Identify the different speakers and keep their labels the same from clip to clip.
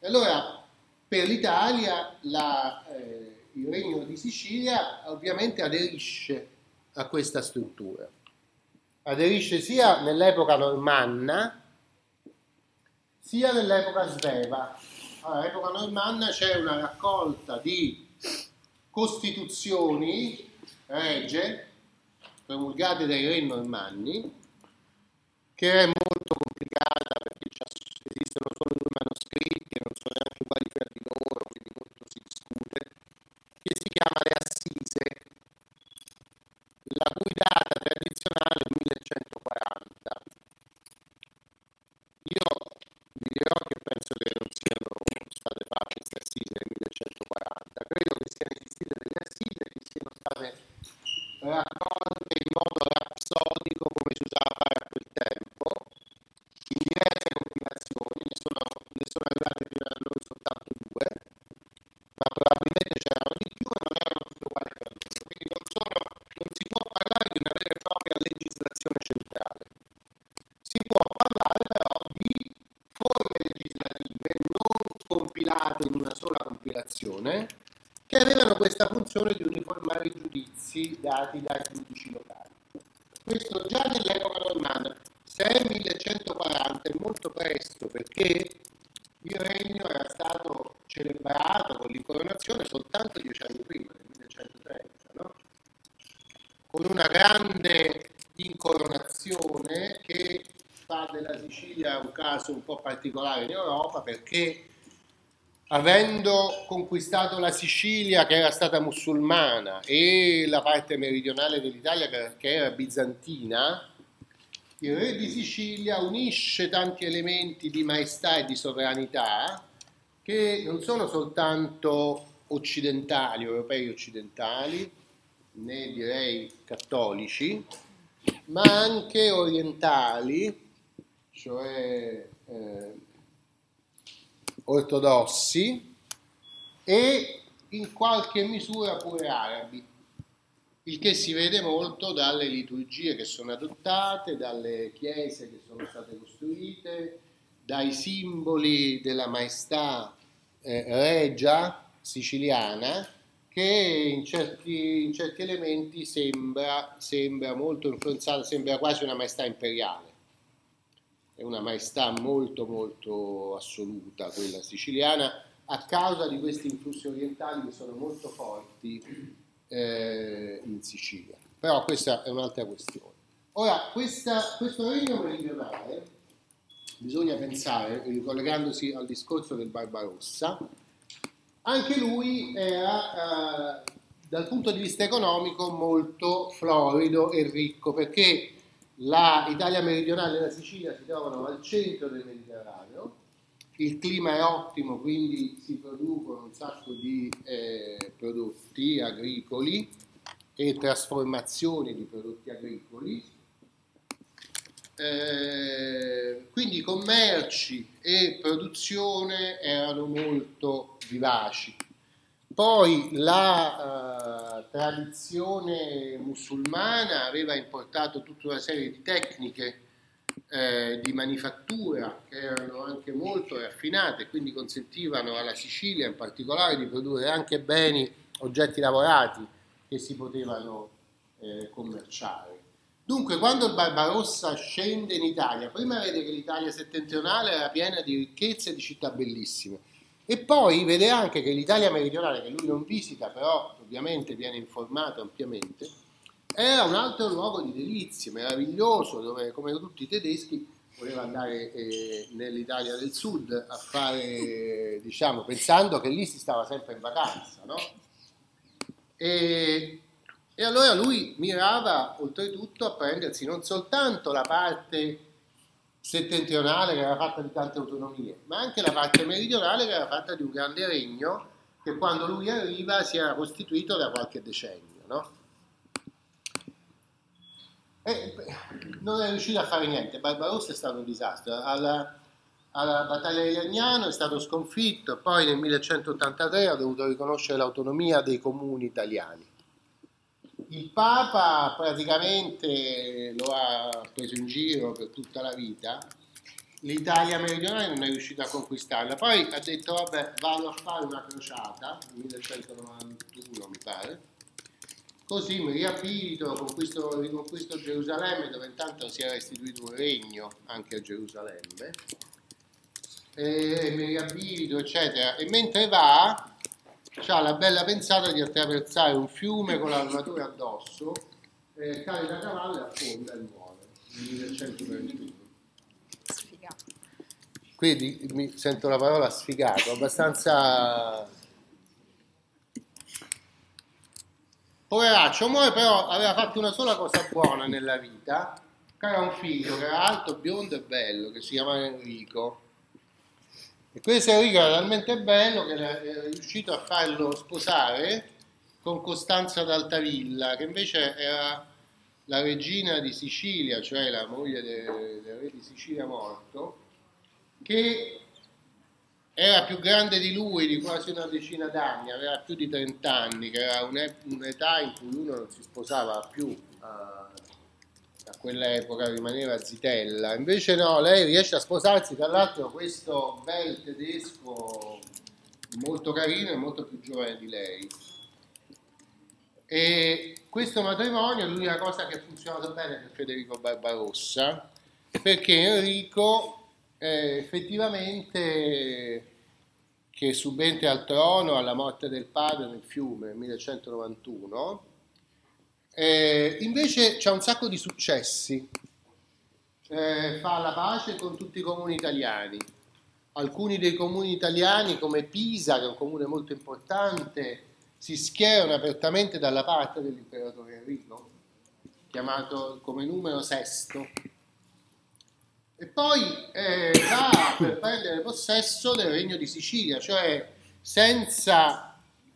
Speaker 1: E allora per l'Italia la, eh, il Regno di Sicilia ovviamente aderisce a questa struttura. Aderisce sia nell'epoca normanna sia nell'epoca sveva. All'epoca normanna c'è una raccolta di costituzioni regie promulgate dai re normanni che è molto complicata perché esistono non sono neanche uguali fra di loro, quindi molto si discute, che si chiama Le Assise, la cui data tradizionale è 1140. Io vi dirò che penso che non siano state fatte queste assise nel 1140, credo che siano esistite delle assise che siano state raccolte in modo rapsodico come si usava fare a quel tempo, in diverse compilazioni, ne sono, ne sono arrivate fino a noi soltanto due, ma probabilmente c'erano di più e non erano tutte uguali per loro, quindi non, sono, non si può parlare di una vera e propria legislazione centrale. Si può parlare però di forme legislative non compilate in una sola compilazione che avevano questa funzione di uniformare i giudizi dati dai giudici locali. Questo già nell'epoca è 1140 è molto presto perché il regno era stato celebrato con l'incoronazione soltanto dieci anni prima, nel 1130, no? con una grande incoronazione che fa della Sicilia un caso un po' particolare in Europa perché avendo conquistato la Sicilia che era stata musulmana e la parte meridionale dell'Italia che era bizantina, il re di Sicilia unisce tanti elementi di maestà e di sovranità che non sono soltanto occidentali, europei occidentali, né direi cattolici, ma anche orientali, cioè eh, ortodossi e in qualche misura pure arabi, il che si vede molto dalle liturgie che sono adottate, dalle chiese che sono state costruite, dai simboli della maestà eh, regia siciliana che in certi, in certi elementi sembra, sembra molto influenzata, sembra quasi una maestà imperiale è una maestà molto molto assoluta quella siciliana a causa di questi influssi orientali che sono molto forti eh, in Sicilia. Però questa è un'altra questione. Ora, questa, questo regno meridionale, bisogna pensare, ricollegandosi al discorso del Barbarossa, anche lui era eh, dal punto di vista economico molto florido e ricco perché L'Italia meridionale e la Sicilia si trovano al centro del Mediterraneo, il clima è ottimo, quindi si producono un sacco di eh, prodotti agricoli e trasformazioni di prodotti agricoli. Eh, quindi commerci e produzione erano molto vivaci. Poi la uh, tradizione musulmana aveva importato tutta una serie di tecniche eh, di manifattura che erano anche molto raffinate, quindi consentivano alla Sicilia in particolare di produrre anche beni, oggetti lavorati che si potevano eh, commerciare. Dunque, quando il Barbarossa scende in Italia, prima vede che l'Italia settentrionale era piena di ricchezze e di città bellissime e poi vede anche che l'Italia meridionale, che lui non visita, però ovviamente viene informato ampiamente, era un altro luogo di delizie, meraviglioso, dove come tutti i tedeschi voleva andare eh, nell'Italia del Sud a fare, diciamo, pensando che lì si stava sempre in vacanza, no? E, e allora lui mirava oltretutto a prendersi non soltanto la parte settentrionale che era fatta di tante autonomie, ma anche la parte meridionale che era fatta di un grande regno che quando lui arriva si era costituito da qualche decennio. No? E non è riuscito a fare niente, Barbarossa è stato un disastro. Alla, alla battaglia di Legnano è stato sconfitto, poi nel 1183 ha dovuto riconoscere l'autonomia dei comuni italiani il Papa praticamente lo ha preso in giro per tutta la vita l'Italia meridionale non è riuscita a conquistarla. Poi ha detto, vabbè, vado a fare una crociata, 1191 mi pare, così mi riabilito, conquisto, riconquisto Gerusalemme, dove intanto si era istituito un regno anche a Gerusalemme, e mi riabilito, eccetera. E mentre va, ha la bella pensata di attraversare un fiume con l'armatura addosso, eh, cade da cavallo e affonda e muore, nel 1121. Sfigato. Quindi mi sento la parola sfigato, abbastanza... Poveraccio, muore però aveva fatto una sola cosa buona nella vita, che era un figlio che era alto, biondo e bello, che si chiamava Enrico e questo Enrico era talmente bello che era riuscito a farlo sposare con Costanza d'Altavilla, che invece era la regina di Sicilia, cioè la moglie del, del re di Sicilia morto, che era più grande di lui di quasi una decina d'anni, aveva più di 30 anni, che era un'età in cui uno non si sposava più a, quell'epoca rimaneva zitella, invece no, lei riesce a sposarsi, tra l'altro questo bel tedesco molto carino e molto più giovane di lei. E questo matrimonio è l'unica cosa che ha funzionato bene per Federico Barbarossa, perché Enrico eh, effettivamente che subentra al trono alla morte del padre nel fiume nel 1191 eh, invece c'è un sacco di successi. Eh, fa la pace con tutti i comuni italiani. Alcuni dei comuni italiani, come Pisa, che è un comune molto importante, si schierano apertamente dalla parte dell'imperatore Enrico, chiamato come numero sesto. E poi eh, va per prendere possesso del regno di Sicilia, cioè senza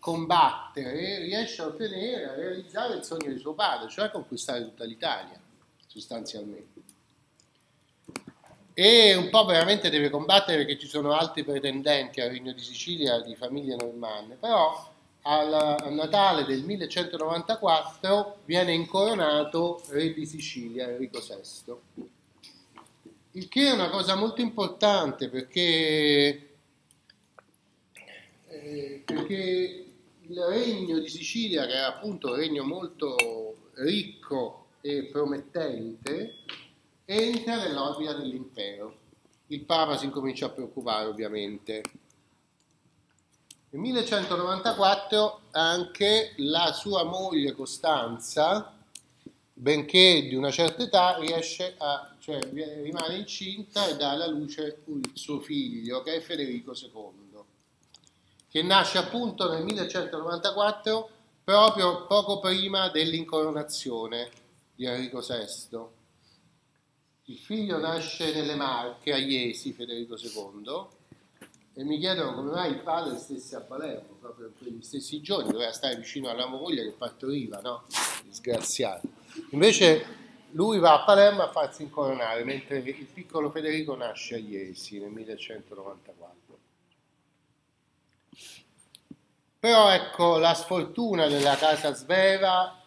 Speaker 1: combattere, riesce a ottenere, a realizzare il sogno di suo padre, cioè conquistare tutta l'Italia, sostanzialmente. E un po' veramente deve combattere perché ci sono altri pretendenti al Regno di Sicilia di famiglie normanne, però al, al Natale del 1194 viene incoronato re di Sicilia, Enrico VI. Il che è una cosa molto importante perché, eh, perché il regno di Sicilia, che era appunto un regno molto ricco e promettente, entra nell'orbita dell'impero. Il Papa si incomincia a preoccupare ovviamente. Nel 1194 anche la sua moglie Costanza, benché di una certa età, riesce a, cioè rimane incinta e dà alla luce il suo figlio, che è Federico II che nasce appunto nel 1194 proprio poco prima dell'incoronazione di Enrico VI. Il figlio nasce nelle Marche, a Iesi, Federico II, e mi chiedono come mai il padre stesse a Palermo, proprio in quegli stessi giorni, doveva stare vicino alla moglie che partoriva, no? Disgraziato. Invece lui va a Palermo a farsi incoronare, mentre il piccolo Federico nasce a Iesi nel 1194. Però ecco, la sfortuna della casa sveva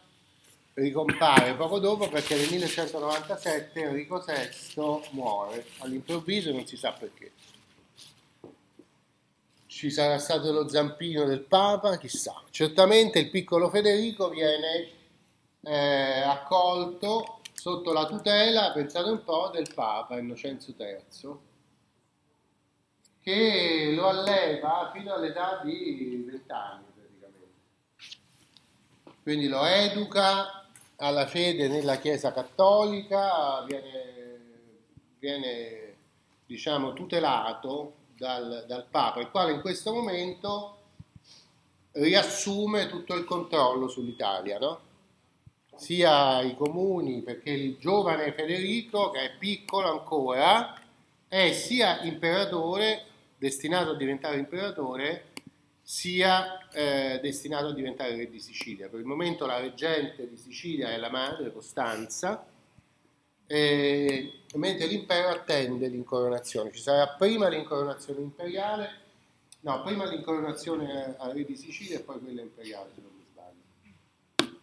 Speaker 1: ricompare poco dopo perché nel 1197 Enrico VI muore all'improvviso non si sa perché. Ci sarà stato lo zampino del Papa, chissà. Certamente il piccolo Federico viene eh, accolto sotto la tutela, pensate un po', del Papa Innocenzo III che lo alleva fino all'età di 20 anni praticamente. Quindi lo educa alla fede nella Chiesa cattolica, viene, viene diciamo, tutelato dal, dal Papa, il quale in questo momento riassume tutto il controllo sull'Italia, no? sia i comuni, perché il giovane Federico, che è piccolo ancora, è sia imperatore destinato a diventare imperatore sia eh, destinato a diventare re di Sicilia. Per il momento la reggente di Sicilia è la madre Costanza, eh, mentre l'impero attende l'incoronazione. Ci sarà prima l'incoronazione imperiale, no, prima l'incoronazione al re di Sicilia e poi quella imperiale, se non mi sbaglio.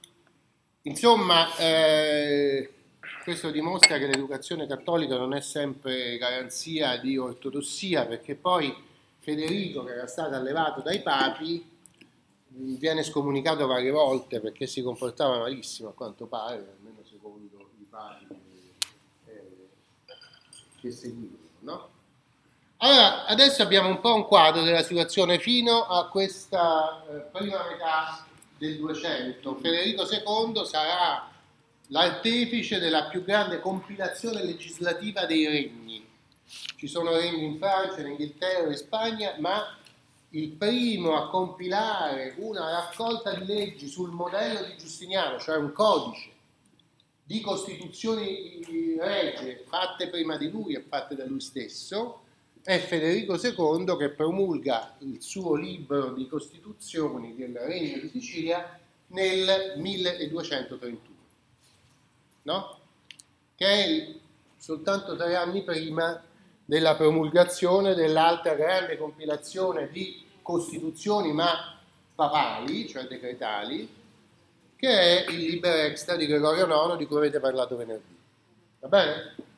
Speaker 1: Insomma, eh, questo dimostra che l'educazione cattolica non è sempre garanzia di ortodossia, perché poi Federico, che era stato allevato dai papi, viene scomunicato varie volte perché si comportava malissimo a quanto pare, almeno secondo i papi eh, che seguivano. No? Allora, adesso abbiamo un po' un quadro della situazione fino a questa eh, prima metà del 200. Federico II sarà l'artefice della più grande compilazione legislativa dei regni. Ci sono regni in Francia, in Inghilterra, in Spagna, ma il primo a compilare una raccolta di leggi sul modello di Giustiniano, cioè un codice di costituzioni regie fatte prima di lui e fatte da lui stesso, è Federico II che promulga il suo libro di costituzioni del Regno di Sicilia nel 1231, no? che è soltanto tre anni prima della promulgazione dell'altra grande compilazione di costituzioni ma papali, cioè decretali, che è il Liber Extra di Gregorio IX di cui avete parlato venerdì. Va bene?